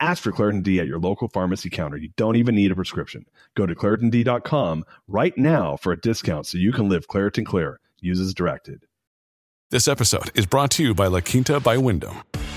Ask for Claritin D at your local pharmacy counter. You don't even need a prescription. Go to ClaritinD.com right now for a discount so you can live Claritin Clear. Use as directed. This episode is brought to you by La Quinta by Wyndham.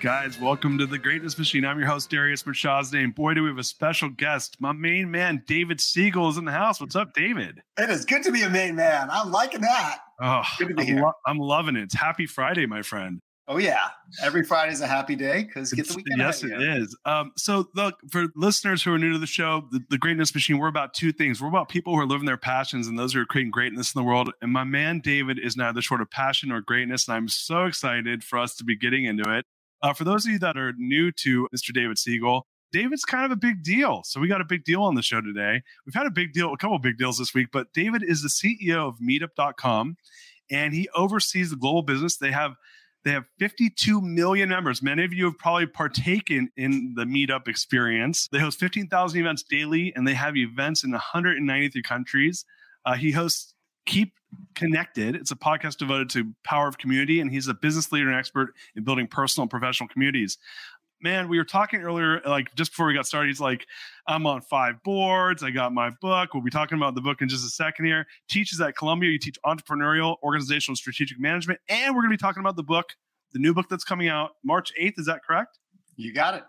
Guys, welcome to the Greatness Machine. I'm your host, Darius Mirshahzadeh. And boy, do we have a special guest. My main man, David Siegel, is in the house. What's up, David? It is good to be a main man. I'm liking that. Oh, good to be I'm, here. Lo- I'm loving it. It's happy Friday, my friend. Oh yeah, every Friday is a happy day because get the weekend. Yes, it is. Um, so look for listeners who are new to the show, the, the, Greatness Machine. We're about two things. We're about people who are living their passions and those who are creating greatness in the world. And my man David is neither short of passion or greatness, and I'm so excited for us to be getting into it. Uh, for those of you that are new to Mr. David Siegel, David's kind of a big deal. So we got a big deal on the show today. We've had a big deal, a couple big deals this week, but David is the CEO of meetup.com and he oversees the global business. They have they have 52 million members. Many of you have probably partaken in the meetup experience. They host 15,000 events daily and they have events in 193 countries. Uh, he hosts Keep Connected. It's a podcast devoted to power of community, and he's a business leader and expert in building personal and professional communities. Man, we were talking earlier, like just before we got started. He's like, I'm on five boards. I got my book. We'll be talking about the book in just a second here. Teaches at Columbia. You teach entrepreneurial, organizational, strategic management. And we're going to be talking about the book, the new book that's coming out March 8th. Is that correct? You got it.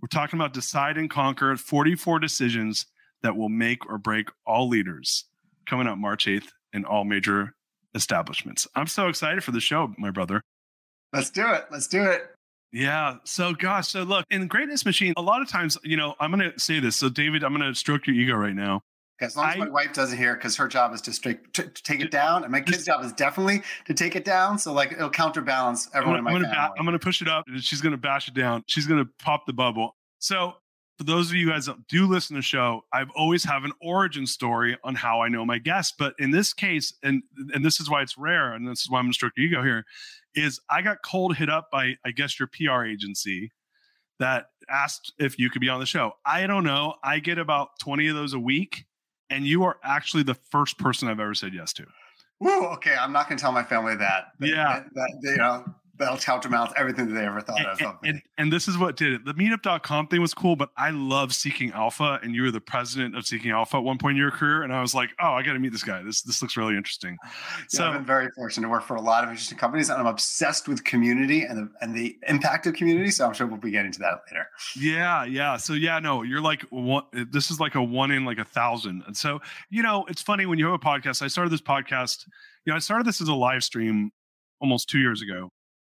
We're talking about Decide and Conquer 44 decisions that will make or break all leaders coming out March 8th in all major establishments. I'm so excited for the show, my brother. Let's do it. Let's do it. Yeah. So, gosh. So, look, in Greatness Machine, a lot of times, you know, I'm going to say this. So, David, I'm going to stroke your ego right now. As long as I, my wife doesn't hear, because her job is to, straight, to, to, take it down, and my kid's job is definitely to take it down. So, like, it'll counterbalance everyone I'm gonna, in my I'm gonna family. Ba- I'm going to push it up, and she's going to bash it down. She's going to pop the bubble. So, for those of you guys that do listen to the show, I've always have an origin story on how I know my guests. But in this case, and and this is why it's rare, and this is why I'm stroke your ego here, is I got cold hit up by I guess your PR agency that asked if you could be on the show. I don't know. I get about 20 of those a week, and you are actually the first person I've ever said yes to. Woo, okay. I'm not gonna tell my family that. yeah. That, that, you know, that'll counterbalance everything that they ever thought and, of. And, and, this is what did it. The meetup.com thing was cool, but I love Seeking Alpha, and you were the president of Seeking Alpha at one point in your career. And I was like, oh, I got to meet this guy. This this looks really interesting. Yeah, so I've been very fortunate to work for a lot of interesting companies, and I'm obsessed with community and the and the impact of community. So I'm sure we'll be getting to that later. Yeah, yeah. So yeah, no, you're like one. This is like a one in like a thousand. And so you know, it's funny when you have a podcast. I started this podcast. You know, I started this as a live stream almost two years ago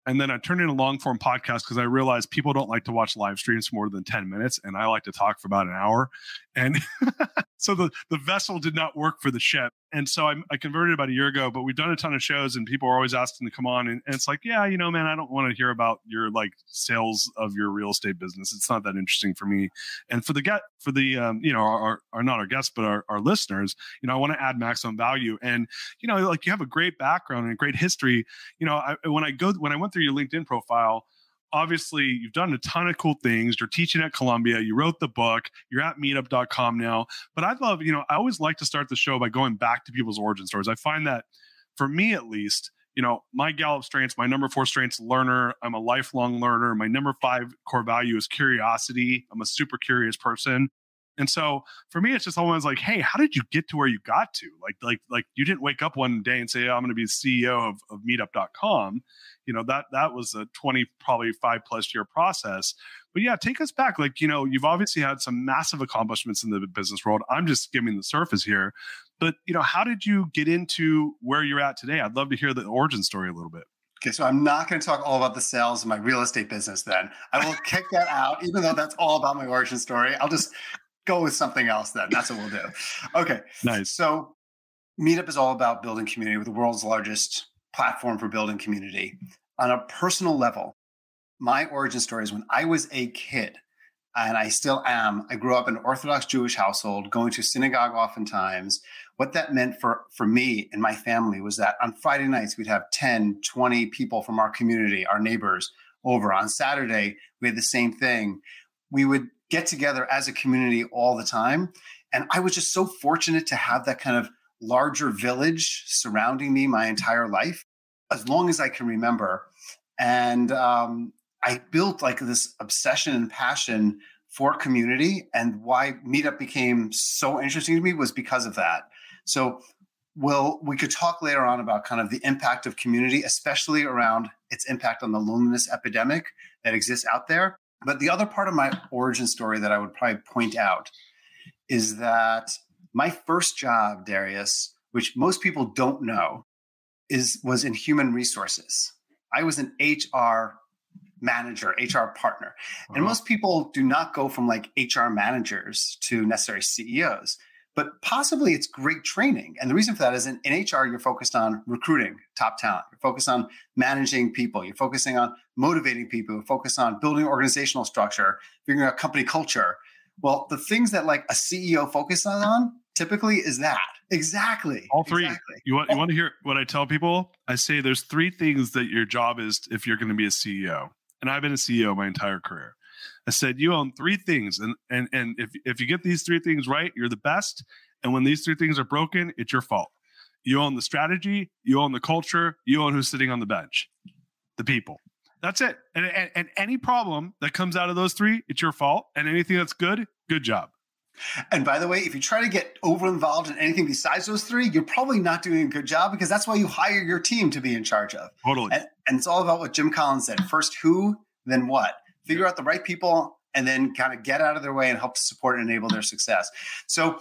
and then I turned in a long form podcast because I realized people don't like to watch live streams for more than 10 minutes. And I like to talk for about an hour. And so the, the vessel did not work for the ship. And so I, I, converted about a year ago, but we've done a ton of shows and people are always asking to come on. And, and it's like, yeah, you know, man, I don't want to hear about your like sales of your real estate business. It's not that interesting for me. And for the get for the, um, you know, our, our, not our guests, but our, our listeners, you know, I want to add maximum value. And, you know, like you have a great background and a great history. You know, I, when I go, when I went through your LinkedIn profile, obviously you've done a ton of cool things. You're teaching at Columbia, you wrote the book, you're at meetup.com now. But I'd love, you know, I always like to start the show by going back to people's origin stories. I find that for me at least, you know, my Gallup strengths, my number four strengths, learner. I'm a lifelong learner. My number five core value is curiosity. I'm a super curious person. And so for me, it's just always like, hey, how did you get to where you got to? Like, like, like you didn't wake up one day and say, oh, I'm going to be the CEO of, of meetup.com. You know, that that was a 20, probably five plus year process. But yeah, take us back. Like, you know, you've obviously had some massive accomplishments in the business world. I'm just skimming the surface here. But you know, how did you get into where you're at today? I'd love to hear the origin story a little bit. Okay, so I'm not going to talk all about the sales of my real estate business then. I will kick that out, even though that's all about my origin story. I'll just go with something else then. That's what we'll do. Okay. Nice. So Meetup is all about building community with the world's largest platform for building community. On a personal level, my origin story is when I was a kid, and I still am. I grew up in an Orthodox Jewish household, going to synagogue oftentimes. What that meant for, for me and my family was that on Friday nights, we'd have 10, 20 people from our community, our neighbors, over. On Saturday, we had the same thing. We would get together as a community all the time. And I was just so fortunate to have that kind of larger village surrounding me my entire life, as long as I can remember. And um, I built like this obsession and passion for community. And why Meetup became so interesting to me was because of that. So, well, we could talk later on about kind of the impact of community, especially around its impact on the loneliness epidemic that exists out there. But the other part of my origin story that I would probably point out is that my first job, Darius, which most people don't know, is was in human resources. I was an HR manager, HR partner. And most people do not go from like HR managers to necessary CEOs but possibly it's great training. And the reason for that is in, in, HR, you're focused on recruiting top talent, you're focused on managing people, you're focusing on motivating people, you're focused on building organizational structure, figuring out company culture. Well, the things that like a CEO focuses on typically is that. Exactly. All three. Exactly. You want you want to hear what I tell people? I say there's three things that your job is if you're going to be a CEO. And I've been a CEO my entire career. I said, you own three things. And and and if if you get these three things right, you're the best. And when these three things are broken, it's your fault. You own the strategy, you own the culture, you own who's sitting on the bench, the people. That's it. And, and, and any problem that comes out of those three, it's your fault. And anything that's good, good job. And by the way, if you try to get over involved in anything besides those three, you're probably not doing a good job because that's why you hire your team to be in charge of. Totally. And, and it's all about what Jim Collins said first who, then what figure out the right people, and then kind of get out of their way and help to support and enable their success. So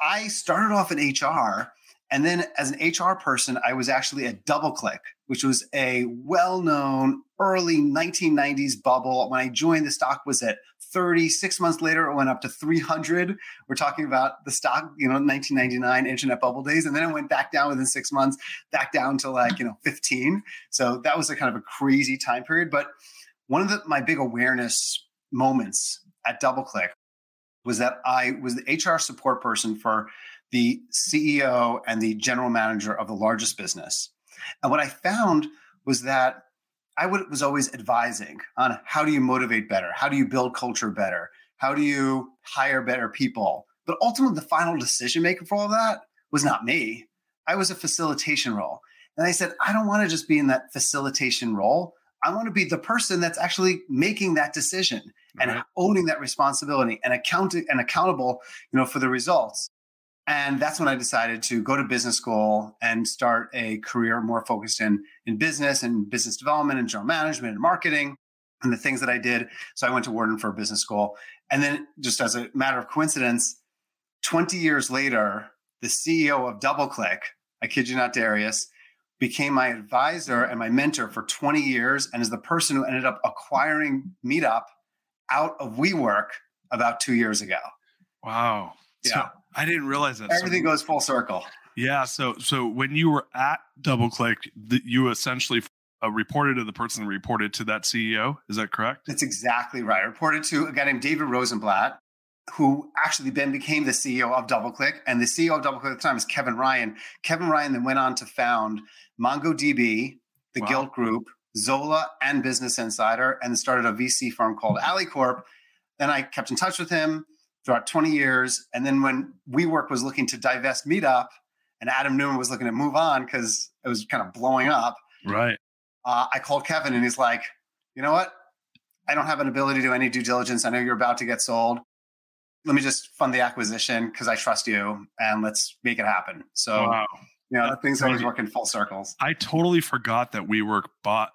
I started off in HR. And then as an HR person, I was actually at DoubleClick, which was a well-known early 1990s bubble. When I joined, the stock was at 30. Six months later, it went up to 300. We're talking about the stock, you know, 1999 internet bubble days. And then it went back down within six months, back down to like, you know, 15. So that was a kind of a crazy time period. But one of the, my big awareness moments at DoubleClick was that I was the HR support person for the CEO and the general manager of the largest business. And what I found was that I would, was always advising on how do you motivate better? How do you build culture better? How do you hire better people? But ultimately, the final decision maker for all that was not me. I was a facilitation role. And I said, I don't want to just be in that facilitation role. I want to be the person that's actually making that decision and right. owning that responsibility and accounting and accountable, you know, for the results. And that's when I decided to go to business school and start a career more focused in in business and business development and general management and marketing and the things that I did. So I went to Wharton for business school. And then just as a matter of coincidence, 20 years later, the CEO of DoubleClick, I kid you not, Darius, became my advisor and my mentor for 20 years and is the person who ended up acquiring Meetup out of WeWork about two years ago. Wow. Yeah. So I didn't realize that. Everything so, goes full circle. Yeah. So so when you were at DoubleClick, you essentially uh, reported to the person reported to that CEO. Is that correct? That's exactly right. I reported to a guy named David Rosenblatt, who actually then became the CEO of DoubleClick. And the CEO of DoubleClick at the time is Kevin Ryan. Kevin Ryan then went on to found MongoDB, the wow. Gilt Group, Zola, and Business Insider, and started a VC firm called AlleyCorp. Then I kept in touch with him throughout 20 years. And then when WeWork was looking to divest Meetup, and Adam Neumann was looking to move on because it was kind of blowing up. Right. Uh, I called Kevin and he's like, you know what? I don't have an ability to do any due diligence. I know you're about to get sold. Let me just fund the acquisition because I trust you and let's make it happen. So, wow. you know, things always work in full circles. I totally forgot that WeWork bought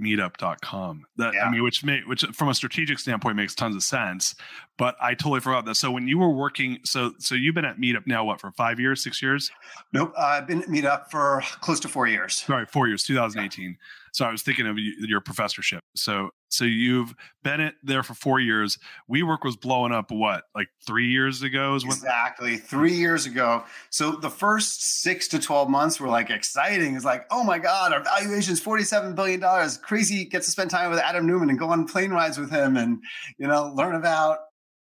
meetup.com that yeah. i mean which may which from a strategic standpoint makes tons of sense but i totally forgot that so when you were working so so you've been at meetup now what for five years six years nope uh, i've been at meetup for close to four years sorry four years 2018 yeah. So I was thinking of your professorship. So so you've been there for four years. WeWork was blowing up what like three years ago is exactly three years ago. So the first six to twelve months were like exciting. It's like oh my god, our valuation is forty seven billion dollars. Crazy. Gets to spend time with Adam Neumann and go on plane rides with him and you know learn about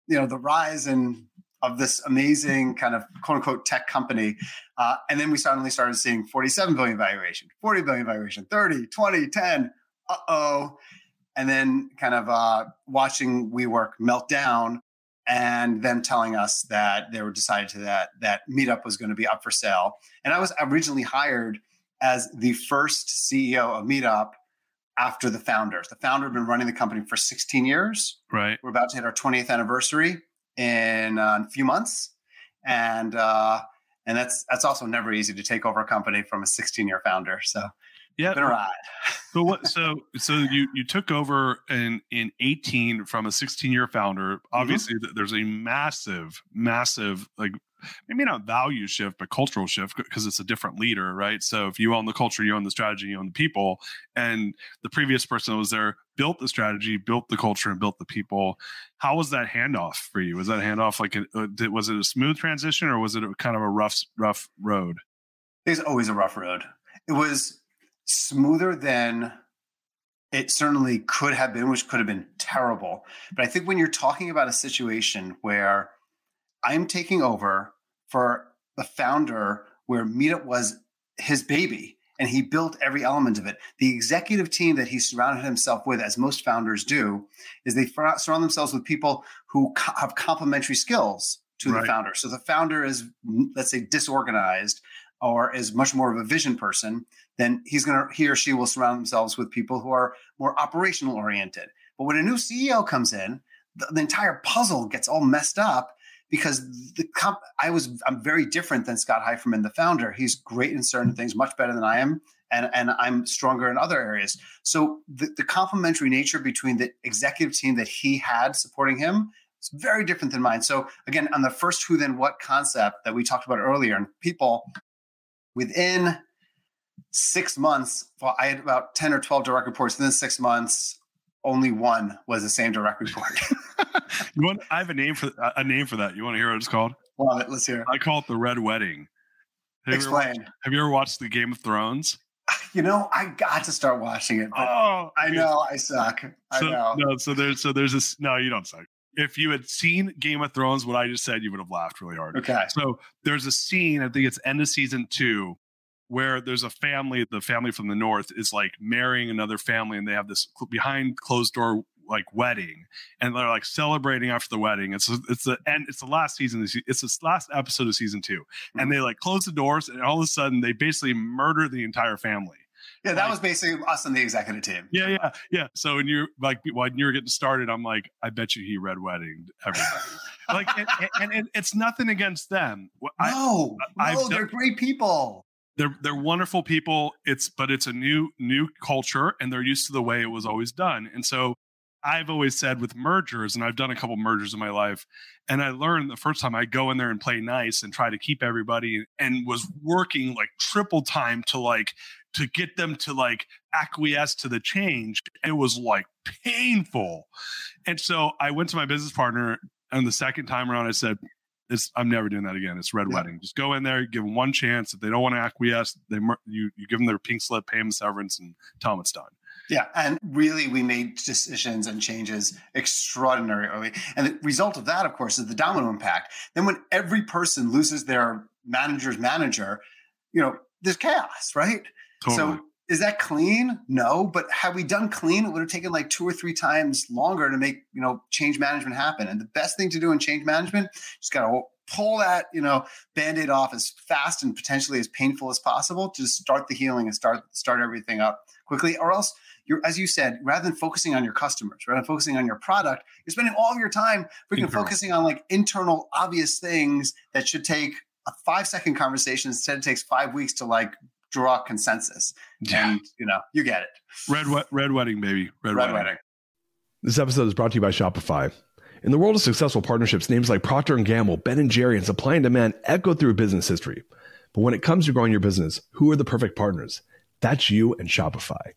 you know the rise and of this amazing kind of quote unquote tech company. Uh, and then we suddenly started seeing 47 billion valuation, 40 billion valuation, 30, 20, 10. Uh oh. And then kind of uh, watching WeWork melt down and them telling us that they were decided to that that meetup was going to be up for sale. And I was originally hired as the first CEO of Meetup after the founders. The founder had been running the company for 16 years. Right. We're about to hit our 20th anniversary in a few months, and uh, and that's that's also never easy to take over a company from a 16 year founder. So yeah, been a ride. so what? So so you you took over in in 18 from a 16 year founder. Mm-hmm. Obviously, mm-hmm. there's a massive, massive like maybe not value shift, but cultural shift because it's a different leader, right? So if you own the culture, you own the strategy, you own the people. And the previous person that was there built the strategy, built the culture, and built the people. How was that handoff for you? Was that handoff like a, uh, was it a smooth transition or was it a kind of a rough, rough road? It's always a rough road. It was smoother than it certainly could have been, which could have been terrible. But I think when you're talking about a situation where I'm taking over for the founder where Meetup was his baby and he built every element of it. The executive team that he surrounded himself with, as most founders do, is they surround themselves with people who co- have complementary skills to right. the founder. So the founder is, let's say, disorganized or is much more of a vision person, then he's going to, he or she will surround themselves with people who are more operational oriented. But when a new CEO comes in, the, the entire puzzle gets all messed up because the comp, I was I'm very different than Scott Heiferman, the founder. He's great in certain things, much better than I am, and and I'm stronger in other areas. So the, the complementary nature between the executive team that he had supporting him is very different than mine. So again, on the first who then what concept that we talked about earlier, and people within six months, well, I had about ten or twelve direct reports. Within six months, only one was the same direct report. you want? I have a name for a name for that. You want to hear what it's called? Love it. Let's hear. It. I call it the Red Wedding. Have Explain. You have you ever watched the Game of Thrones? You know, I got to start watching it. oh, I know I suck. I know. No, so there's so there's this. No, you don't suck. If you had seen Game of Thrones, what I just said, you would have laughed really hard. Okay. So there's a scene. I think it's end of season two where there's a family, the family from the north is like marrying another family, and they have this behind closed door like wedding and they're like celebrating after the wedding it's it's the end it's the last season it's the last episode of season 2 mm-hmm. and they like close the doors and all of a sudden they basically murder the entire family yeah, that like, was basically us and the executive team. Yeah, yeah, yeah. So when you're like when you're getting started, I'm like, I bet you he red wedding everybody. like, and, and, and, it's nothing against them. No, I, no, I've they're done, great people they're they're wonderful people. It's but it's a new new culture and they're used to the way it was always done. And so i've always said with mergers and i've done a couple mergers in my life and i learned the first time i go in there and play nice and try to keep everybody and was working like triple time to like to get them to like acquiesce to the change. It was like painful. And so i went to my business partner and the second time around i said it's I'm never doing that again. It's red yeah. wedding. Just go in there, give them one chance. If they don't want to acquiesce, they you you give them their pink slip, pay them severance, and tell them it's done. Yeah, and really, we made decisions and changes extraordinarily. And the result of that, of course, is the domino impact. Then, when every person loses their manager's manager, you know, there's chaos, right? Totally. So, is that clean? No, but had we done clean, it would have taken like two or three times longer to make you know change management happen. And the best thing to do in change management, just got to pull that you know band-aid off as fast and potentially as painful as possible to start the healing and start start everything up quickly, or else you're, as you said, rather than focusing on your customers, rather than focusing on your product, you're spending all of your time freaking focusing on like internal obvious things that should take a five second conversation. Instead, it takes five weeks to like draw consensus. Yeah. And you know, you get it. Red red wedding, baby. Red, red wedding. wedding. This episode is brought to you by Shopify. In the world of successful partnerships, names like Procter & Gamble, Ben & Jerry, and Supply and Demand echo through business history. But when it comes to growing your business, who are the perfect partners? That's you and Shopify.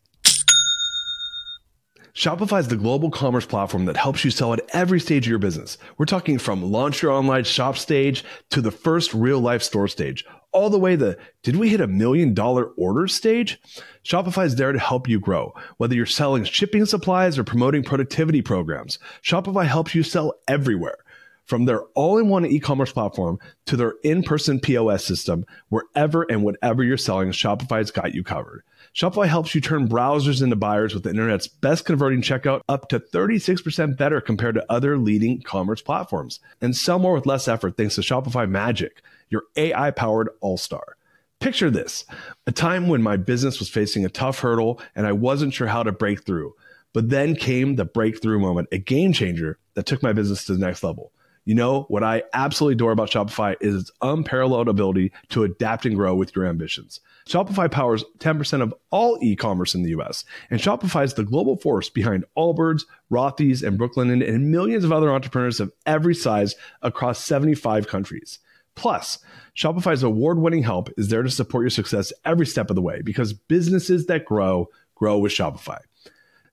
Shopify is the global commerce platform that helps you sell at every stage of your business. We're talking from launch your online shop stage to the first real life store stage, all the way to did we hit a million dollar order stage? Shopify is there to help you grow. Whether you're selling shipping supplies or promoting productivity programs, Shopify helps you sell everywhere. From their all in one e commerce platform to their in person POS system, wherever and whatever you're selling, Shopify's got you covered. Shopify helps you turn browsers into buyers with the internet's best converting checkout up to 36% better compared to other leading commerce platforms. And sell more with less effort thanks to Shopify Magic, your AI powered all star. Picture this a time when my business was facing a tough hurdle and I wasn't sure how to break through. But then came the breakthrough moment, a game changer that took my business to the next level. You know, what I absolutely adore about Shopify is its unparalleled ability to adapt and grow with your ambitions. Shopify powers 10% of all e commerce in the US, and Shopify is the global force behind Allbirds, Rothy's, and Brooklinen, and millions of other entrepreneurs of every size across 75 countries. Plus, Shopify's award winning help is there to support your success every step of the way because businesses that grow, grow with Shopify.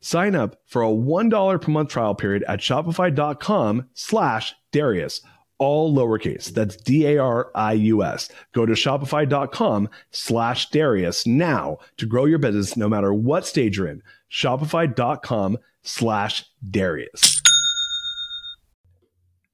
Sign up for a $1 per month trial period at shopify.com slash Darius, all lowercase. That's D-A-R-I-U-S. Go to shopify.com slash Darius now to grow your business no matter what stage you're in. Shopify.com slash Darius.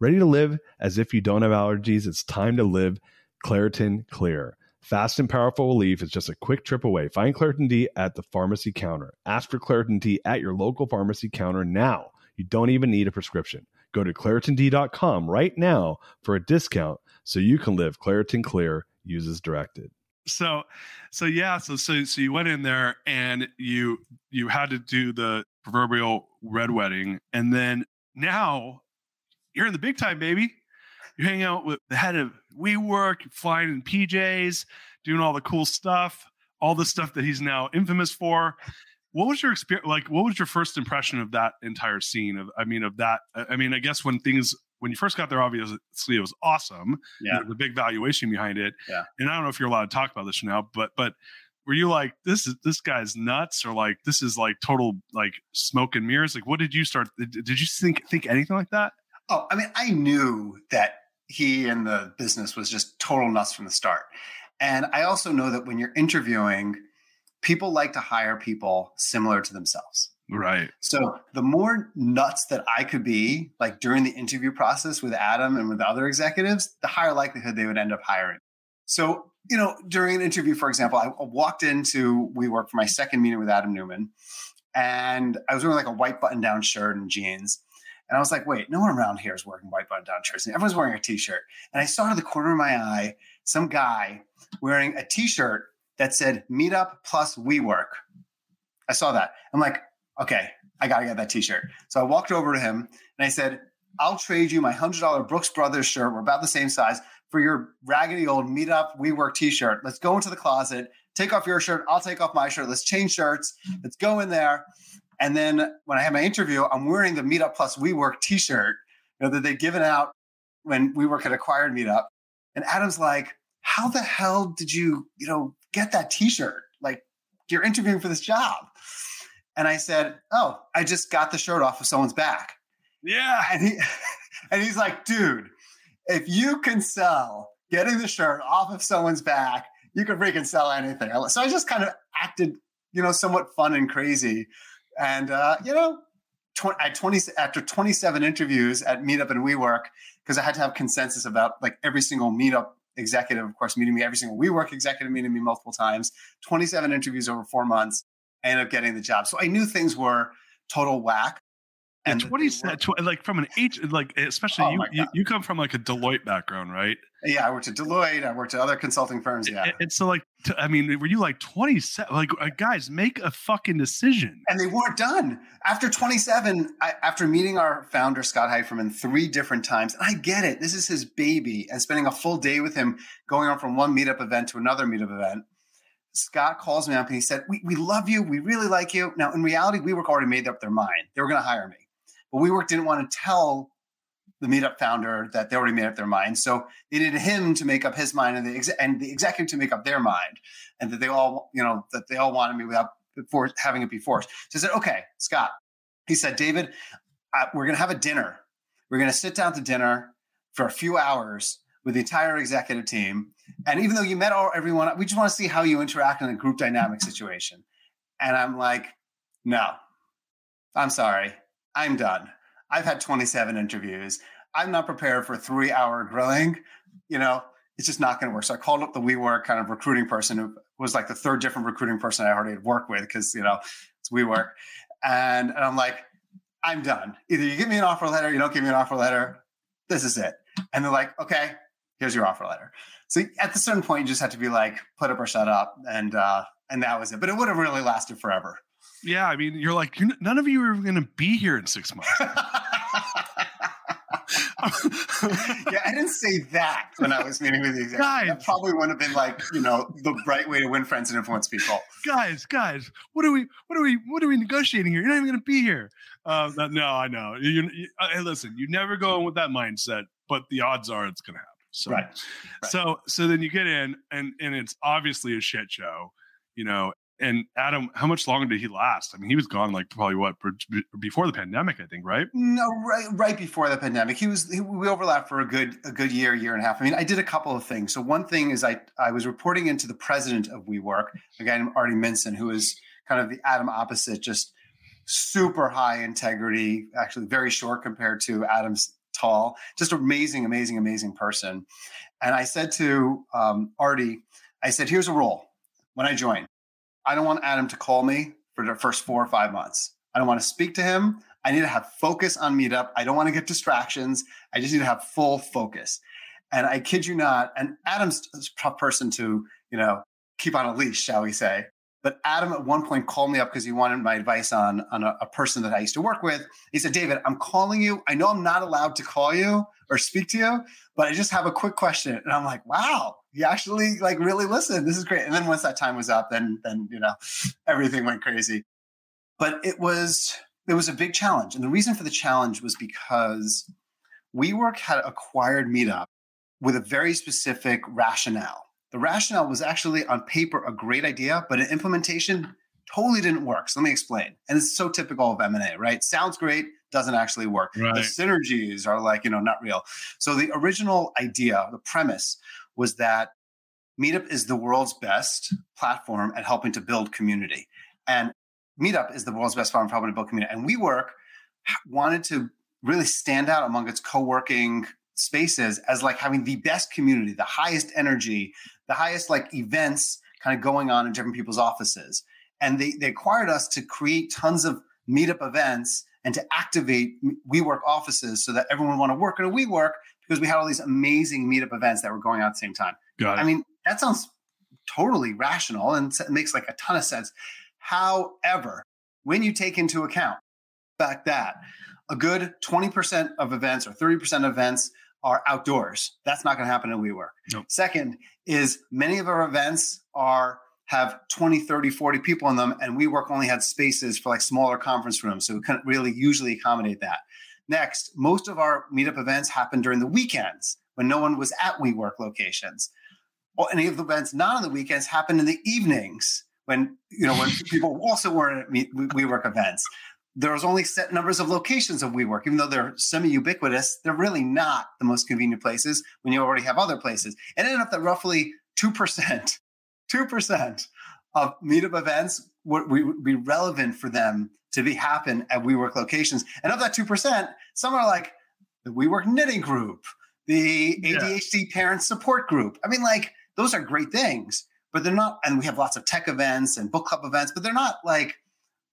Ready to live as if you don't have allergies? It's time to live Claritin Clear. Fast and powerful relief is just a quick trip away. Find Claritin D at the pharmacy counter. Ask for Claritin D at your local pharmacy counter now. You don't even need a prescription. Go to ClaritinD.com right now for a discount so you can live Claritin Clear, uses directed. So, so yeah, so so so you went in there and you you had to do the proverbial red wedding, and then now you're in the big time, baby. You're hanging out with the head of WeWork, flying in PJs, doing all the cool stuff, all the stuff that he's now infamous for. What was your experience like what was your first impression of that entire scene of i mean of that i mean i guess when things when you first got there obviously it was awesome. Yeah. The, big valuation behind it. Yeah. And i don't know if you're allowed to talk about this now but but were you like this is this guy's nuts or like this is like total like smoke and mirrors? Like what did you start did you think think anything like that oh i mean i knew that he and the business was just total nuts from the start and i also know that when you're interviewing people like to hire people similar to themselves. Right. So the more nuts that I could be, like during the interview process with Adam and with other executives, the higher likelihood they would end up hiring. So, you know, during an interview, for example, I walked into WeWork for my second meeting with Adam Neumann, and I was wearing like a white button down shirt and jeans. And I was like, wait, no one around here is wearing white button down shirts. Everyone's wearing a t-shirt. And I saw to the corner of my eye some guy wearing a t-shirt that said meetup plus WeWork. I saw that. I'm like, okay, I got to get that t-shirt. So I walked over to him and I said, I'll trade you my $100 Brooks Brothers shirt. We're about the same size for your raggedy old meetup WeWork t-shirt. Let's go into the closet, take off your shirt. I'll take off my shirt. Let's change shirts. Let's go in there. And then when I have my interview, I'm wearing the Meetup Plus WeWork T-shirt you know, that they'd given out when WeWork had acquired Meetup. And Adam's like, "How the hell did you, you know, get that T-shirt? Like, you're interviewing for this job." And I said, "Oh, I just got the shirt off of someone's back." Yeah. And he and he's like, "Dude, if you can sell getting the shirt off of someone's back, you can freaking sell anything." So I just kind of acted, you know, somewhat fun and crazy and uh, you know, tw- at twenty after twenty seven interviews at Meetup and WeWork, because I had to have consensus about like every single Meetup executive, of course, meeting me, every single WeWork executive meeting me multiple times. Twenty seven interviews over four months. I ended up getting the job. So I knew things were total whack. And yeah, 20, tw- like from an H, like especially oh you, you, you, come from like a Deloitte background, right? Yeah, I worked at Deloitte. I worked at other consulting firms. Yeah. And so like, t- I mean, were you like 27? Like, uh, guys, make a fucking decision. And they weren't done. After 27, I, after meeting our founder, Scott Heiferman, three different times, and I get it. This is his baby. And spending a full day with him, going on from one meetup event to another meetup event. Scott calls me up and he said, we, we love you. We really like you. Now, in reality, WeWork already made up their mind. They were going to hire me. But WeWork didn't want to tell the meetup founder that they already made up their mind. So they needed him to make up his mind and the, ex- and the executive to make up their mind. And that they all, you know, that they all wanted me without before having it be forced. So I said, okay, Scott. He said, David, we're going to have a dinner. We're going to sit down to dinner for a few hours with the entire executive team. And even though you met all everyone, we just want to see how you interact in a group dynamic situation. And I'm like, no, I'm sorry. I'm done. I've had 27 interviews. I'm not prepared for three hour grilling. You know, it's just not going to work. So I called up the WeWork kind of recruiting person who was like the third different recruiting person I already had worked with because, you know, it's WeWork. And, and I'm like, I'm done. Either you give me an offer letter, you don't give me an offer letter. This is it. And they're like, okay, here's your offer letter. So at a certain point, you just have to be like, put up or shut up. And, uh, and that was it. But it would have really lasted forever. Yeah, I mean, you're like, you're, none of you are going to be here in six months. yeah, I didn't say that when I was meeting with the executive. Guys, that probably wouldn't have been like, you know, the right way to win friends and influence people. Guys, guys, what are we, what are we, what are we negotiating here? You're not even going to be here. Uh, no, I know. You, you, uh, hey, listen, you never go in with that mindset, but the odds are it's going to happen. So, right. right. so, so then you get in, and and it's obviously a shit show, you know, and Adam, how much longer did he last? I mean, he was gone like probably what before the pandemic, I think, right? No, right, right before the pandemic. He was he, we overlapped for a good a good year, year and a half. I mean, I did a couple of things. So one thing is I I was reporting into the president of WeWork, a guy named Artie Minson, who is kind of the Adam opposite, just super high integrity, actually very short compared to Adam's tall, just amazing, amazing, amazing person. And I said to um, Artie, I said, here's a rule when I join I don't want Adam to call me for the first four or five months. I don't want to speak to him. I need to have focus on Meetup. I don't want to get distractions. I just need to have full focus. And I kid you not, and Adam's a tough person to, you know, keep on a leash, shall we say. But Adam at one point called me up because he wanted my advice on, on a, a, person that I used to work with. He said, David, I'm calling you. I know I'm not allowed to call you or speak to you, but I just have a quick question. And I'm like, wow, you actually like really listen. This is great. And then once that time was up, then then you know, everything went crazy. But it was it was a big challenge. And the reason for the challenge was because WeWork had acquired Meetup with a very specific rationale. The rationale was actually on paper a great idea, but in implementation totally didn't work. So let me explain. And it's so typical of M&A, right? Sounds great, doesn't actually work. Right. The synergies are like, you know, not real. So the original idea, the premise was that Meetup is the world's best platform at helping to build community. And Meetup is the world's best platform for helping to build community, and WeWork wanted to really stand out among its co-working spaces as like having the best community, the highest energy, the highest like events kind of going on in different people's offices. And they, they acquired us to create tons of meetup events and to activate WeWork offices so that everyone would want to work in a WeWork because we had all these amazing meetup events that were going on at the same time. Got it. I mean, that sounds totally rational and makes like a ton of sense. However, when you take into account fact that a good 20% of events or 30% of events are outdoors. That's not going to happen in WeWork. Nope. Second is many of our events are have 20, 30, 40 people in them, and WeWork only had spaces for like smaller conference rooms. So we couldn't really usually accommodate that. Next, most of our meetup events happen during the weekends when no one was at WeWork locations. Well, any of the events not on the weekends happen in the evenings when you know when people also weren't at WeWork events there's only set numbers of locations of WeWork, even though they're semi ubiquitous, they're really not the most convenient places when you already have other places. And it ended up that roughly 2%, 2% of meetup events would, would be relevant for them to be happen at WeWork locations. And of that 2%, some are like the WeWork knitting group, the ADHD yeah. parent support group. I mean, like those are great things, but they're not, and we have lots of tech events and book club events, but they're not like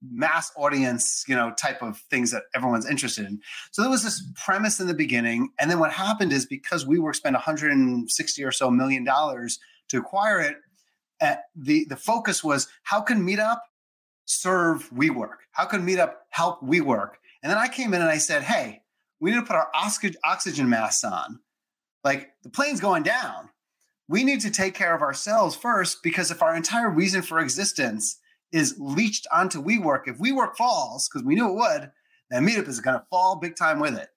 mass audience, you know, type of things that everyone's interested in. So there was this premise in the beginning, and then what happened is because WeWork spent 160 or so million dollars to acquire it, uh, the the focus was how can Meetup serve WeWork? How can Meetup help WeWork? And then I came in and I said, hey, we need to put our oxygen masks on. Like the plane's going down. We need to take care of ourselves first because if our entire reason for existence is leached onto WeWork. If WeWork falls, because we knew it would, then Meetup is going to fall big time with it.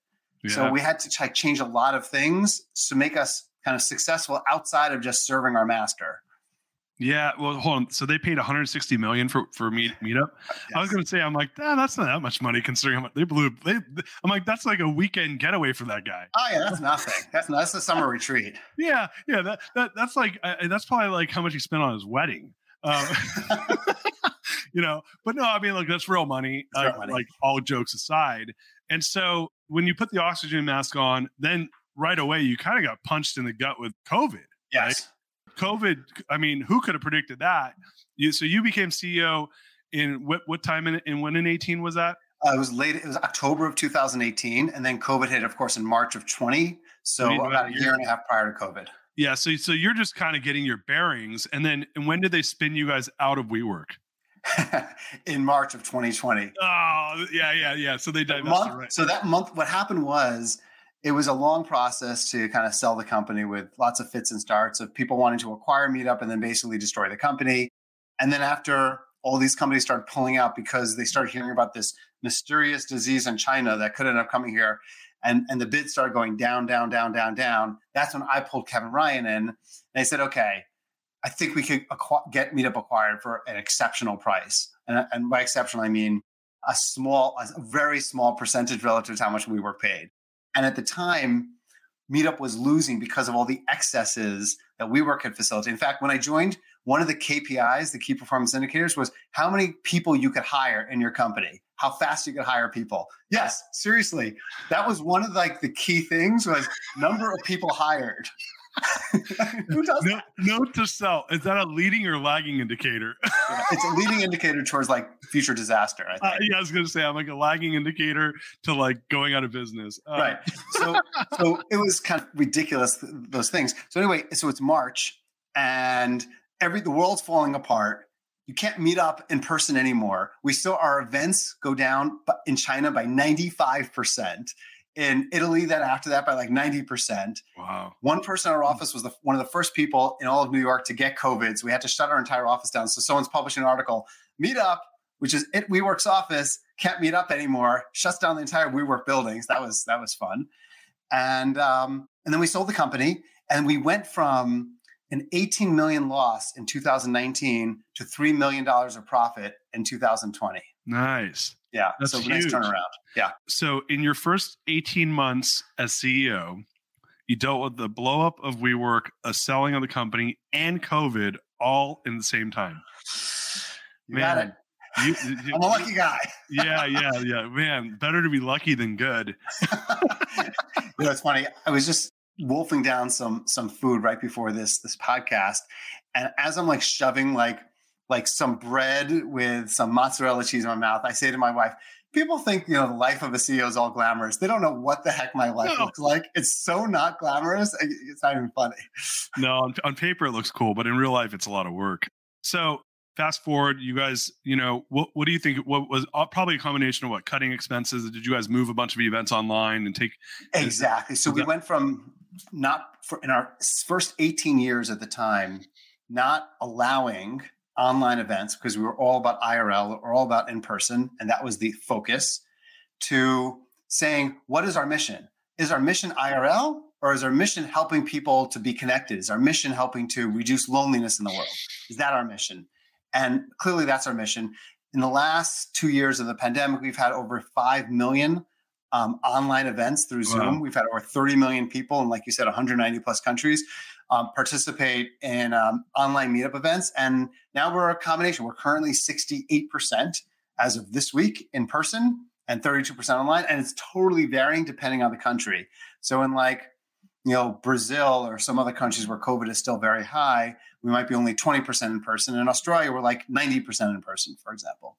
Yeah. So we had to change a lot of things to make us kind of successful outside of just serving our master. Yeah, well, hold on. So they paid 160 million for for meet meetup. Yes. I was going to say, I'm like, ah, that's not that much money considering how much they blew. They, I'm like, that's like a weekend getaway for that guy. Oh yeah, that's nothing. That's that's a summer retreat. Yeah, yeah. That that that's like uh, that's probably like how much he spent on his wedding. Um, you know, but no, I mean, like that's real money, uh, real money. Like all jokes aside. And so when you put the oxygen mask on, then right away you kind of got punched in the gut with COVID. Yes. Right? COVID. I mean, who could have predicted that? You so you became CEO in what what time in, in when in 18 was that? Uh, it was late. It was October of 2018, and then COVID hit, of course, in March of 20. So about a year and a half prior to COVID. Yeah. So so you're just kind of getting your bearings, and then and when did they spin you guys out of WeWork? in March of 2020. Oh, yeah, yeah, yeah. So they divested, month, right? So that month, what happened was it was a long process to kind of sell the company with lots of fits and starts of people wanting to acquire Meetup and then basically destroy the company. And then after all these companies started pulling out because they started hearing about this mysterious disease in China that could end up coming here, and, and the bids started going down, down, down, down, down. That's when I pulled Kevin Ryan in. And I said, okay, I think we could acqu- get Meetup acquired for an exceptional price. And, and by exceptional, I mean a small, a very small percentage relative to how much we were paid. And at the time, Meetup was losing because of all the excesses that WeWork had facilitated. In fact, when I joined, one of the KPIs, the key performance indicators, was how many people you could hire in your company, how fast you could hire people. Yes, seriously, that was one of like the key things was number of people hired. Who does no, Note to self: Is that a leading or lagging indicator? yeah, it's a leading indicator towards like future disaster. I uh, yeah, I was going to say I'm like a lagging indicator to like going out of business. Uh, right. So, so it was kind of ridiculous those things. So anyway, so it's March, and every the world's falling apart. You can't meet up in person anymore. We still our events go down in China by 95 percent in Italy then after that by like 90%. Wow. One person in our office was the, one of the first people in all of New York to get COVID. So we had to shut our entire office down. So someone's publishing an article, Meetup, which is it WeWork's office, can't meet up anymore, shuts down the entire WeWork buildings. That was that was fun. And um, and then we sold the company and we went from an 18 million loss in 2019 to $3 million of profit in 2020. Nice. Yeah. That's so huge. nice turnaround. Yeah. So in your first 18 months as CEO, you dealt with the blowup of WeWork, a selling of the company, and COVID all in the same time. You Man, got it. You, you, I'm a lucky guy. yeah, yeah, yeah. Man, better to be lucky than good. you know, it's funny. I was just wolfing down some some food right before this this podcast, and as I'm like shoving like like some bread with some mozzarella cheese in my mouth, I say to my wife, people think you know the life of a CEO is all glamorous. They don't know what the heck my life no. looks like. It's so not glamorous. It's not even funny. No, on, on, paper it looks cool, but in real life it's a lot of work. So fast forward, you guys, you know, what what do you think? What was uh, probably a combination of what cutting expenses? Did you guys move a bunch of events online and take exactly? So we that- went from not for in our first 18 years at the time, not allowing online events because we were all about IRL or all about in person, and that was the focus, to saying, what is our mission? Is our mission IRL or is our mission helping people to be connected? Is our mission helping to reduce loneliness in the world? Is that our mission? And clearly that's our mission. In the last two years of the pandemic, we've had over 5 million um, online events through Zoom. Wow. We've had over 30 million people in, like you said, 190 plus countries um, participate in um, online meetup events. And now we're a combination. We're currently 68% as of this week in person and 32% online. And it's totally varying depending on the country. So in like, you know, Brazil or some other countries where COVID is still very high, we might be only 20% in person. In Australia, we're like 90% in person, for example.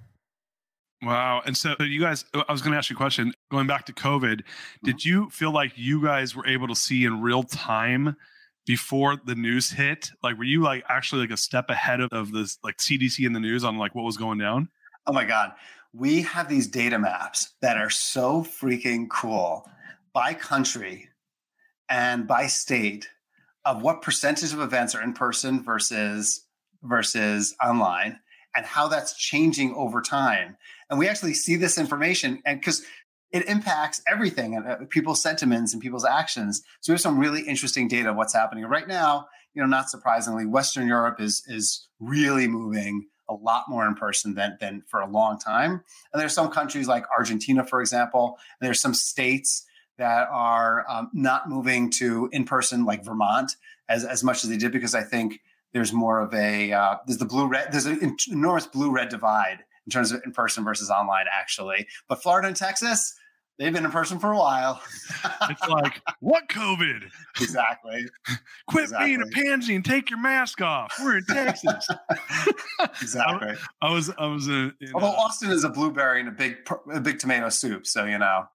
Wow. And so you guys, I was going to ask you a question. Going back to COVID, did mm-hmm. you feel like you guys were able to see in real time before the news hit? Like, were you like actually like a step ahead of, of this like CDC in the news on like what was going down? Oh my God. We have these data maps that are so freaking cool by country and by state of what percentage of events are in person versus versus online and how that's changing over time. And we actually see this information and because it impacts everything and uh, people's sentiments and people's actions. So we have some really interesting data of what's happening right now. You know, not surprisingly, Western Europe is is really moving a lot more in person than than for a long time. And there's some countries like Argentina, for example, and there's some states that are um, not moving to in person, like Vermont, as as much as they did, because I think there's more of a uh, there's the blue red there's an enormous blue red divide in terms of in person versus online actually but florida and texas they've been in person for a while. it's like, what COVID? Exactly. Quit exactly. being a pansy and take your mask off. We're in Texas. exactly. I, I, was, I was, uh, a, although uh, Austin is a blueberry and a big, a big tomato soup. So, you know,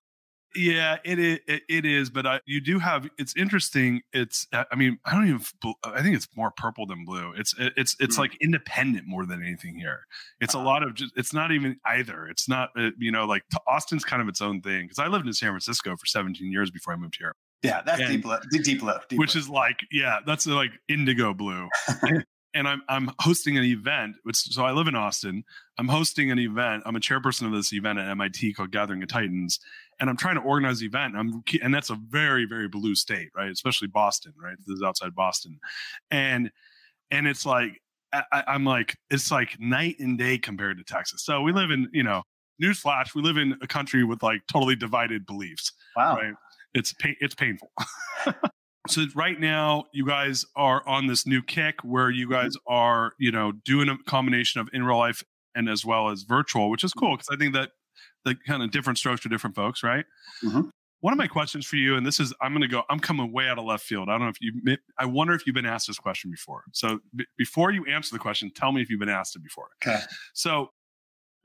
yeah, it is. It is, but I, you do have. It's interesting. It's. I mean, I don't even. I think it's more purple than blue. It's. It's. It's mm-hmm. like independent more than anything here. It's uh-huh. a lot of just. It's not even either. It's not. Uh, you know, like Austin's kind of its own thing because I lived in San Francisco for 17 years before I moved here. Yeah, that's and, deep blue. Deep blue. Deep which blue. is like, yeah, that's like indigo blue. and I'm I'm hosting an event. Which, so I live in Austin. I'm hosting an event. I'm a chairperson of this event at MIT called Gathering of Titans, and I'm trying to organize the event. And I'm and that's a very very blue state, right? Especially Boston, right? This is outside Boston, and and it's like I, I'm like it's like night and day compared to Texas. So we live in you know newsflash, we live in a country with like totally divided beliefs. Wow. Right? It's pain, it's painful. so right now you guys are on this new kick where you mm-hmm. guys are you know doing a combination of in real life and as well as virtual which is cool because i think that the kind of different strokes for different folks right mm-hmm. one of my questions for you and this is i'm going to go i'm coming way out of left field i don't know if you i wonder if you've been asked this question before so b- before you answer the question tell me if you've been asked it before okay so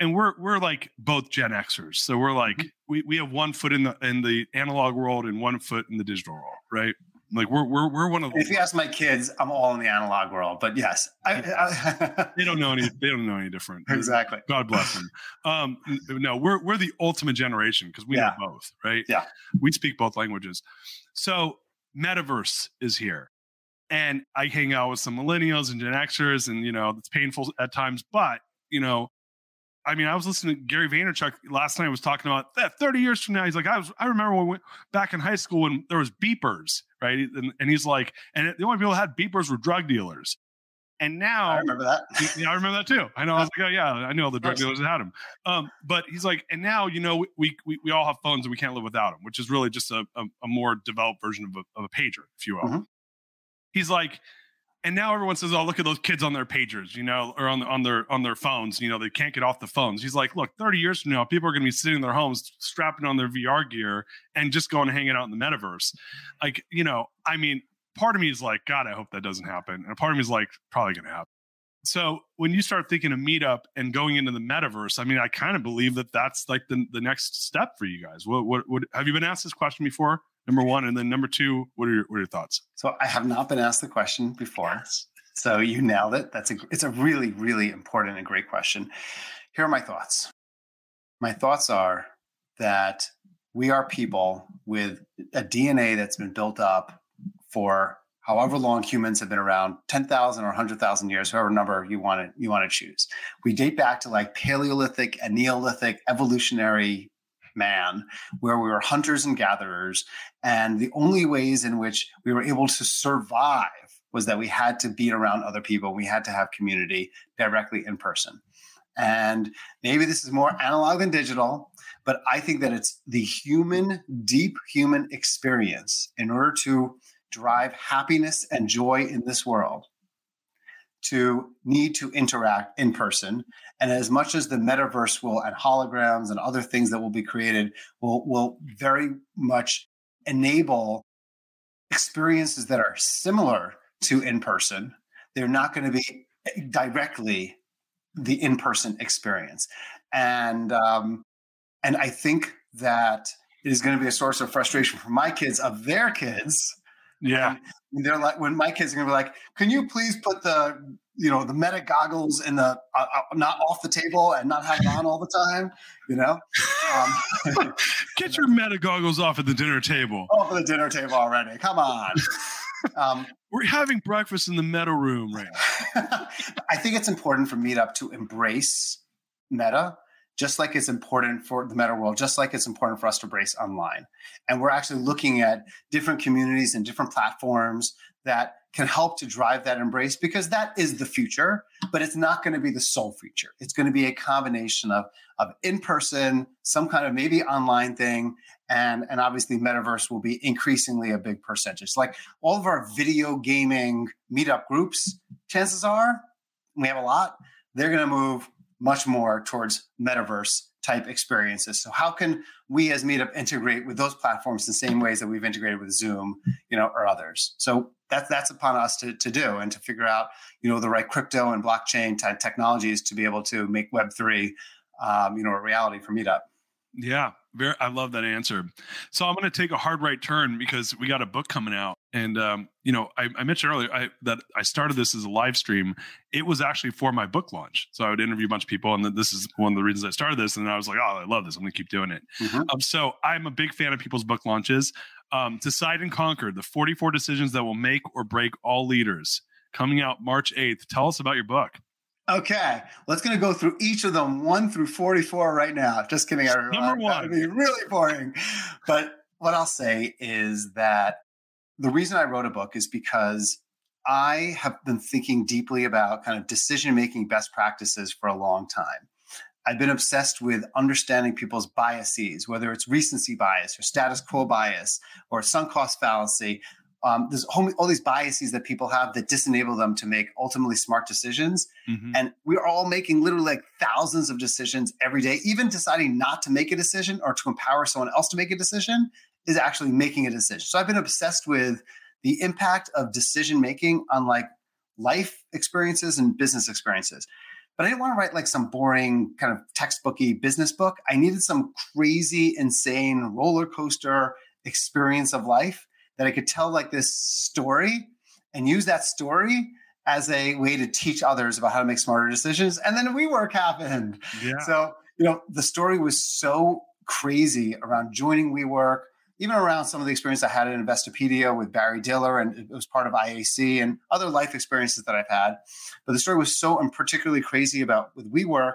and we're we're like both Gen Xers, so we're like mm-hmm. we we have one foot in the in the analog world and one foot in the digital world, right? Like we're we're we're one of. The if you ask my kids, I'm all in the analog world, but yes, I, I, they don't know any. They don't know any different. Exactly. God bless them. Um, no, we're we're the ultimate generation because we yeah. know both, right? Yeah. We speak both languages. So metaverse is here, and I hang out with some millennials and Gen Xers, and you know it's painful at times, but you know I mean, I was listening to Gary Vaynerchuk last night. Was talking about that 30 years from now. He's like, I was, I remember when we went back in high school when there was beepers, right? And, and he's like, and the only people that had beepers were drug dealers. And now I remember that. yeah, I remember that too. I know. I was like, oh yeah, I know all the drug dealers that had them. Um, but he's like, and now you know we, we we all have phones and we can't live without them, which is really just a, a, a more developed version of a, of a pager, if you will. Mm-hmm. He's like, and now everyone says, "Oh, look at those kids on their pagers, you know, or on on their on their phones. You know, they can't get off the phones." He's like, "Look, 30 years from now, people are going to be sitting in their homes, strapping on their VR gear, and just going hanging out in the metaverse." Like, you know, I mean, part of me is like, "God, I hope that doesn't happen," and part of me is like, "Probably going to happen." So when you start thinking of Meetup and going into the metaverse, I mean, I kind of believe that that's like the the next step for you guys. What what, what have you been asked this question before? Number one and then number two what are your, what are your thoughts? So i have not been asked the question before. Yes. so you nailed it. That's a it's a really really important and great question. Here are my thoughts. My thoughts are that we are people with a dna that's been built up for however long humans have been around 10,000 or 100,000 years whatever number you want to you want to choose. We date back to like paleolithic and neolithic evolutionary man, where we were hunters and gatherers. And the only ways in which we were able to survive was that we had to be around other people. We had to have community directly in person. And maybe this is more analog than digital, but I think that it's the human, deep human experience in order to drive happiness and joy in this world to need to interact in person. And as much as the metaverse will and holograms and other things that will be created will, will very much enable experiences that are similar to in person, they're not going to be directly the in-person experience. And um, and I think that it is going to be a source of frustration for my kids of their kids yeah. And they're like, when my kids are gonna be like, can you please put the, you know, the meta goggles in the, uh, uh, not off the table and not have it on all the time, you know? Um, Get your meta goggles off at the dinner table. Off at the dinner table already. Come on. Um, We're having breakfast in the meta room right now. I think it's important for Meetup to embrace meta just like it's important for the meta world, just like it's important for us to brace online. And we're actually looking at different communities and different platforms that can help to drive that embrace because that is the future, but it's not going to be the sole feature. It's going to be a combination of, of in person, some kind of maybe online thing, and, and obviously metaverse will be increasingly a big percentage. Like all of our video gaming meetup groups, chances are we have a lot, they're going to move much more towards metaverse type experiences. So how can we as Meetup integrate with those platforms the same ways that we've integrated with Zoom, you know, or others? So that's that's upon us to, to do and to figure out, you know, the right crypto and blockchain type technologies to be able to make Web three, um, you know, a reality for Meetup. Yeah, very. I love that answer. So I'm going to take a hard right turn because we got a book coming out, and um, you know, I, I mentioned earlier I, that I started this as a live stream. It was actually for my book launch, so I would interview a bunch of people, and this is one of the reasons I started this. And I was like, oh, I love this. I'm going to keep doing it. Mm-hmm. Um, so I'm a big fan of people's book launches. Um, Decide and Conquer: The 44 Decisions That Will Make or Break All Leaders, coming out March 8th. Tell us about your book. Okay, let's gonna go through each of them one through forty-four right now. Just kidding, everyone. Number one, that would be really boring. But what I'll say is that the reason I wrote a book is because I have been thinking deeply about kind of decision-making best practices for a long time. I've been obsessed with understanding people's biases, whether it's recency bias or status quo bias or sunk cost fallacy um, there's all these biases that people have that disenable them to make ultimately smart decisions. Mm-hmm. And we're all making literally like thousands of decisions every day. Even deciding not to make a decision or to empower someone else to make a decision is actually making a decision. So I've been obsessed with the impact of decision making on like life experiences and business experiences. but I didn't want to write like some boring kind of textbooky business book. I needed some crazy, insane roller coaster experience of life that I could tell like this story and use that story as a way to teach others about how to make smarter decisions. And then WeWork happened. Yeah. So, you know, the story was so crazy around joining WeWork, even around some of the experience I had at Investopedia with Barry Diller, and it was part of IAC and other life experiences that I've had. But the story was so and particularly crazy about with WeWork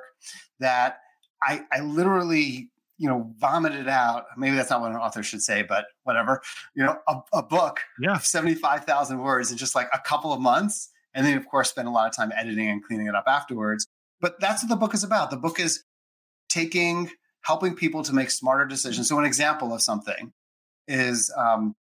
that I, I literally you know, vomited out. Maybe that's not what an author should say, but whatever. You know, a, a book yeah. of seventy-five thousand words in just like a couple of months, and then of course spend a lot of time editing and cleaning it up afterwards. But that's what the book is about. The book is taking, helping people to make smarter decisions. So an example of something is um,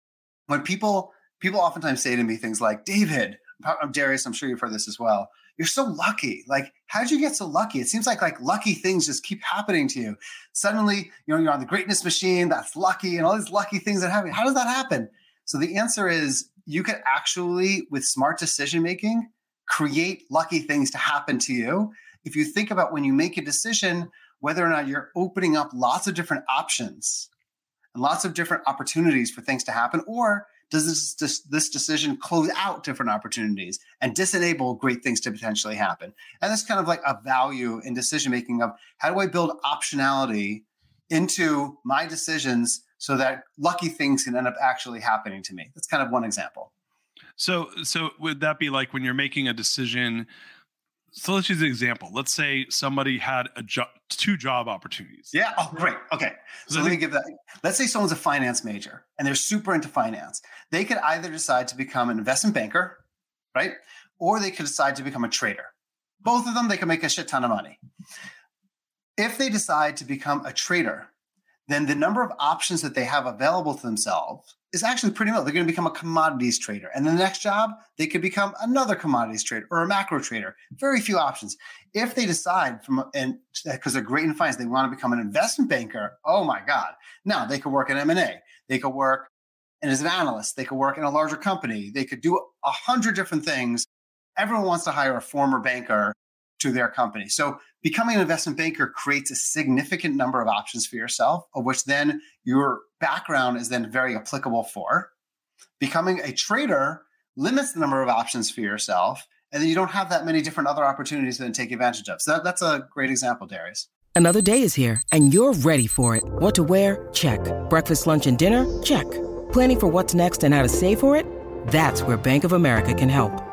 when people people oftentimes say to me things like, "David, I'm Darius, I'm sure you've heard this as well. You're so lucky. Like, how'd you get so lucky? It seems like like lucky things just keep happening to you. Suddenly, you know, you're on the greatness machine. That's lucky, and all these lucky things that happen. How does that happen? So the answer is you could actually, with smart decision making, create lucky things to happen to you. If you think about when you make a decision, whether or not you're opening up lots of different options and lots of different opportunities for things to happen, or does this, this, this decision close out different opportunities and disenable great things to potentially happen? And that's kind of like a value in decision making of how do I build optionality into my decisions so that lucky things can end up actually happening to me. That's kind of one example. So, so would that be like when you're making a decision? So let's use an example. Let's say somebody had a job, two job opportunities. Yeah. Oh, great. Okay. So, so let me give that. Let's say someone's a finance major and they're super into finance. They could either decide to become an investment banker, right? Or they could decide to become a trader. Both of them, they can make a shit ton of money. If they decide to become a trader, then the number of options that they have available to themselves is actually pretty low. They're going to become a commodities trader. And the next job, they could become another commodities trader or a macro trader. Very few options. If they decide from and because they're great in finance, they want to become an investment banker. Oh my God. Now they could work in M&A. They could work and as an analyst, they could work in a larger company. They could do a hundred different things. Everyone wants to hire a former banker to their company. So becoming an investment banker creates a significant number of options for yourself, of which then your background is then very applicable for. Becoming a trader limits the number of options for yourself, and then you don't have that many different other opportunities to then take advantage of. So that, that's a great example, Darius. Another day is here, and you're ready for it. What to wear? Check. Breakfast, lunch, and dinner? Check. Planning for what's next and how to save for it? That's where Bank of America can help.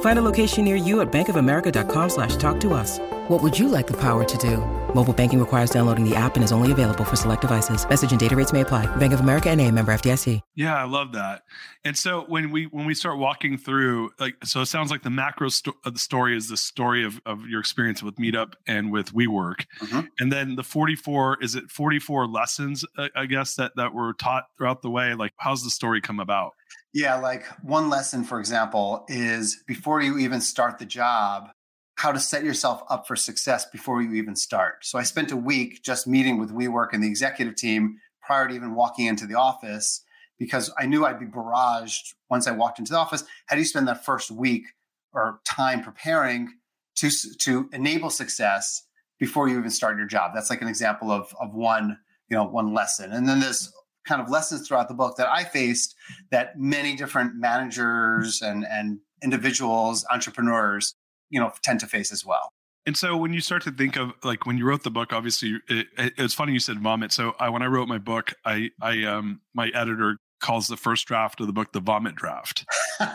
Find a location near you at bankofamerica.com slash talk to us. What would you like the power to do? Mobile banking requires downloading the app and is only available for select devices. Message and data rates may apply. Bank of America and a member FDIC. Yeah, I love that. And so when we when we start walking through, like, so it sounds like the macro sto- the story is the story of, of your experience with Meetup and with WeWork, mm-hmm. and then the forty four is it forty four lessons uh, I guess that that were taught throughout the way. Like, how's the story come about? Yeah, like one lesson, for example, is before you even start the job, how to set yourself up for success before you even start. So I spent a week just meeting with WeWork and the executive team prior to even walking into the office because I knew I'd be barraged once I walked into the office. How do you spend that first week or time preparing to to enable success before you even start your job? That's like an example of of one you know one lesson. And then there's kind of lessons throughout the book that I faced that many different managers and and individuals, entrepreneurs you know tend to face as well. And so when you start to think of like when you wrote the book obviously it, it, it's funny you said vomit. So I, when i wrote my book i i um my editor calls the first draft of the book the vomit draft.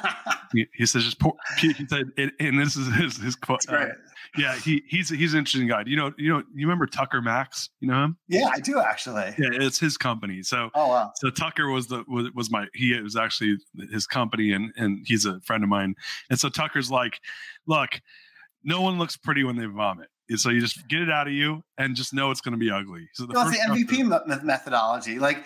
He, he, says just pour, he said and this is his his quote uh, yeah he he's he's an interesting guy. You know you know you remember tucker max? You know him? Yeah i do actually. Yeah it's his company. So oh wow. so tucker was the was, was my he was actually his company and and he's a friend of mine. And so tucker's like look no one looks pretty when they vomit. So you just get it out of you and just know it's going to be ugly. So the, well, the MVP methodology. Like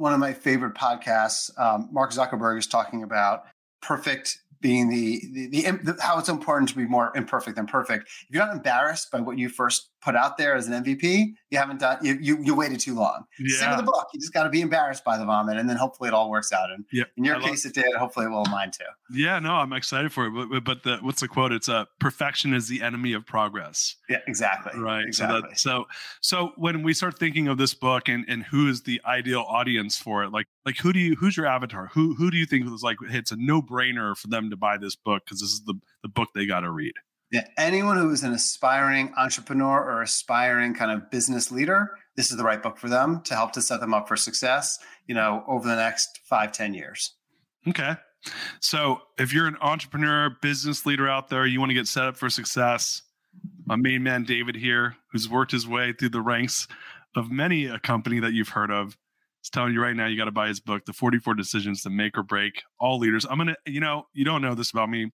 one of my favorite podcasts, um, Mark Zuckerberg is talking about perfect being the, the, the, the how it's important to be more imperfect than perfect. If you're not embarrassed by what you first put out there as an MVP, you haven't done you you, you waited too long. Yeah. Same with the book. You just got to be embarrassed by the vomit, and then hopefully it all works out. And Yeah, in your I love- case, it did. Hopefully, it will in mine too. Yeah, no, I'm excited for it. But, but- the, what's the quote? It's uh, perfection is the enemy of progress. Yeah, exactly. Right. Exactly. So, that, so, so when we start thinking of this book and, and who is the ideal audience for it, like, like who do you, who's your avatar? Who, who do you think was like, hey, it's a no brainer for them to buy this book? Cause this is the, the book they got to read. Yeah, anyone who is an aspiring entrepreneur or aspiring kind of business leader, this is the right book for them to help to set them up for success, you know, over the next five, ten years. Okay. So if you're an entrepreneur, business leader out there, you want to get set up for success, my main man David here, who's worked his way through the ranks of many a company that you've heard of, is telling you right now you got to buy his book, The 44 Decisions to Make or Break All Leaders. I'm gonna, you know, you don't know this about me,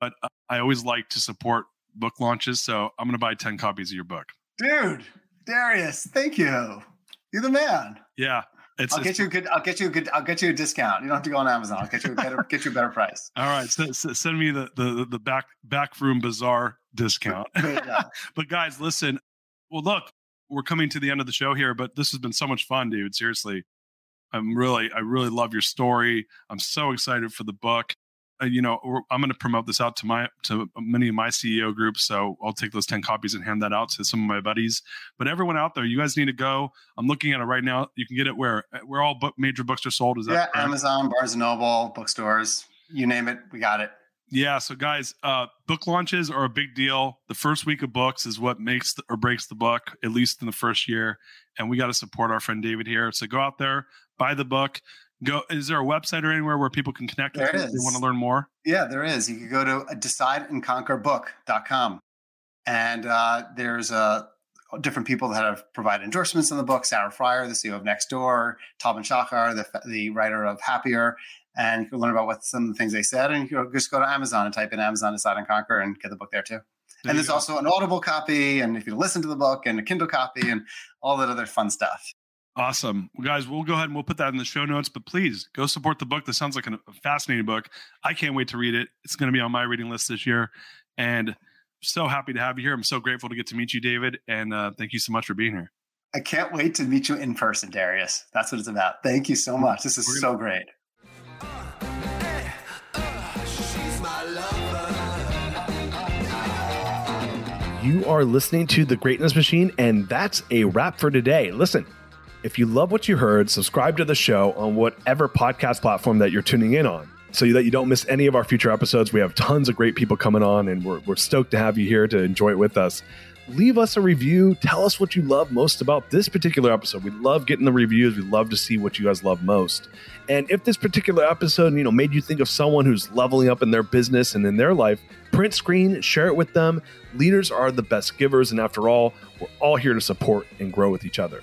but uh, I always like to support book launches, so I'm gonna buy 10 copies of your book. Dude, Darius, thank you. You're the man. Yeah. It's, I'll it's- get you a good. I'll get you a good. I'll get you a discount. You don't have to go on Amazon. I'll get you a better. get you a better price. all right. So, so send me the, the the back back room bazaar discount. But guys, listen. Well, look, we're coming to the end of the show here, but this has been so much fun, dude. Seriously, I'm really, I really love your story. I'm so excited for the book. Uh, you know, I'm going to promote this out to my to many of my CEO groups. So I'll take those ten copies and hand that out to some of my buddies. But everyone out there, you guys need to go. I'm looking at it right now. You can get it where where all book major books are sold. Is that yeah. Amazon, Barnes and Noble, bookstores, you name it, we got it. Yeah, so guys, uh, book launches are a big deal. The first week of books is what makes the, or breaks the book, at least in the first year. And we got to support our friend David here. So go out there, buy the book. Go. Is there a website or anywhere where people can connect with you if they want to learn more? Yeah, there is. You can go to decideandconquerbook.com. And uh, there's uh, different people that have provided endorsements on the book. Sarah Friar, the CEO of Nextdoor, Tal Ben-Shahar, the, the writer of Happier. And you can learn about what some of the things they said. And you can just go to Amazon and type in Amazon Decide and Conquer and get the book there too. There and there's go. also an Audible copy. And if you listen to the book and a Kindle copy and all that other fun stuff. Awesome. Well, guys, we'll go ahead and we'll put that in the show notes, but please go support the book. This sounds like a fascinating book. I can't wait to read it. It's going to be on my reading list this year. And so happy to have you here. I'm so grateful to get to meet you, David. And uh, thank you so much for being here. I can't wait to meet you in person, Darius. That's what it's about. Thank you so much. This is We're so great. You are listening to The Greatness Machine, and that's a wrap for today. Listen, if you love what you heard, subscribe to the show on whatever podcast platform that you're tuning in on so that you don't miss any of our future episodes. We have tons of great people coming on, and we're, we're stoked to have you here to enjoy it with us. Leave us a review. Tell us what you love most about this particular episode. We love getting the reviews. We love to see what you guys love most. And if this particular episode, you know, made you think of someone who's leveling up in their business and in their life, print screen, share it with them. Leaders are the best givers, and after all, we're all here to support and grow with each other.